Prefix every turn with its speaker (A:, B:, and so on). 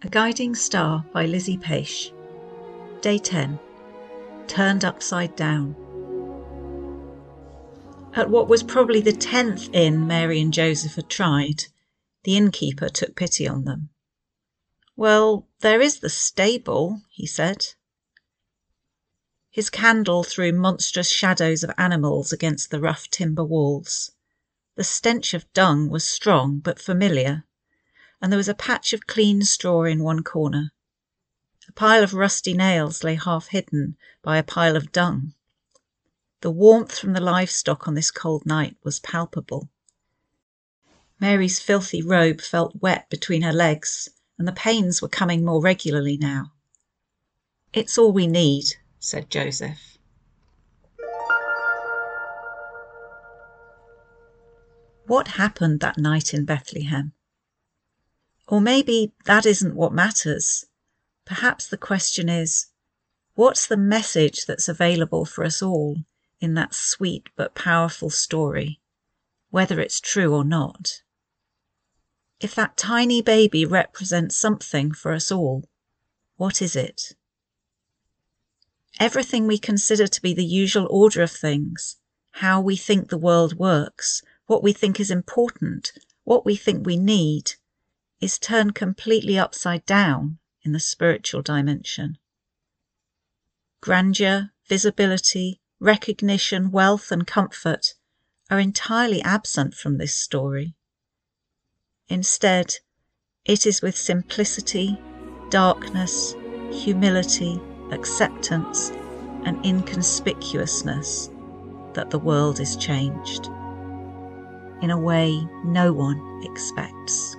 A: A Guiding Star by Lizzie Paish. Day 10 Turned Upside Down. At what was probably the tenth inn Mary and Joseph had tried, the innkeeper took pity on them. Well, there is the stable, he said. His candle threw monstrous shadows of animals against the rough timber walls. The stench of dung was strong but familiar and there was a patch of clean straw in one corner. A pile of rusty nails lay half hidden by a pile of dung. The warmth from the livestock on this cold night was palpable. Mary's filthy robe felt wet between her legs, and the pains were coming more regularly now. It's all we need, said Joseph. What happened that night in Bethlehem? Or maybe that isn't what matters. Perhaps the question is what's the message that's available for us all in that sweet but powerful story, whether it's true or not? If that tiny baby represents something for us all, what is it? Everything we consider to be the usual order of things, how we think the world works, what we think is important, what we think we need, is turned completely upside down in the spiritual dimension. Grandeur, visibility, recognition, wealth, and comfort are entirely absent from this story. Instead, it is with simplicity, darkness, humility, acceptance, and inconspicuousness that the world is changed in a way no one expects.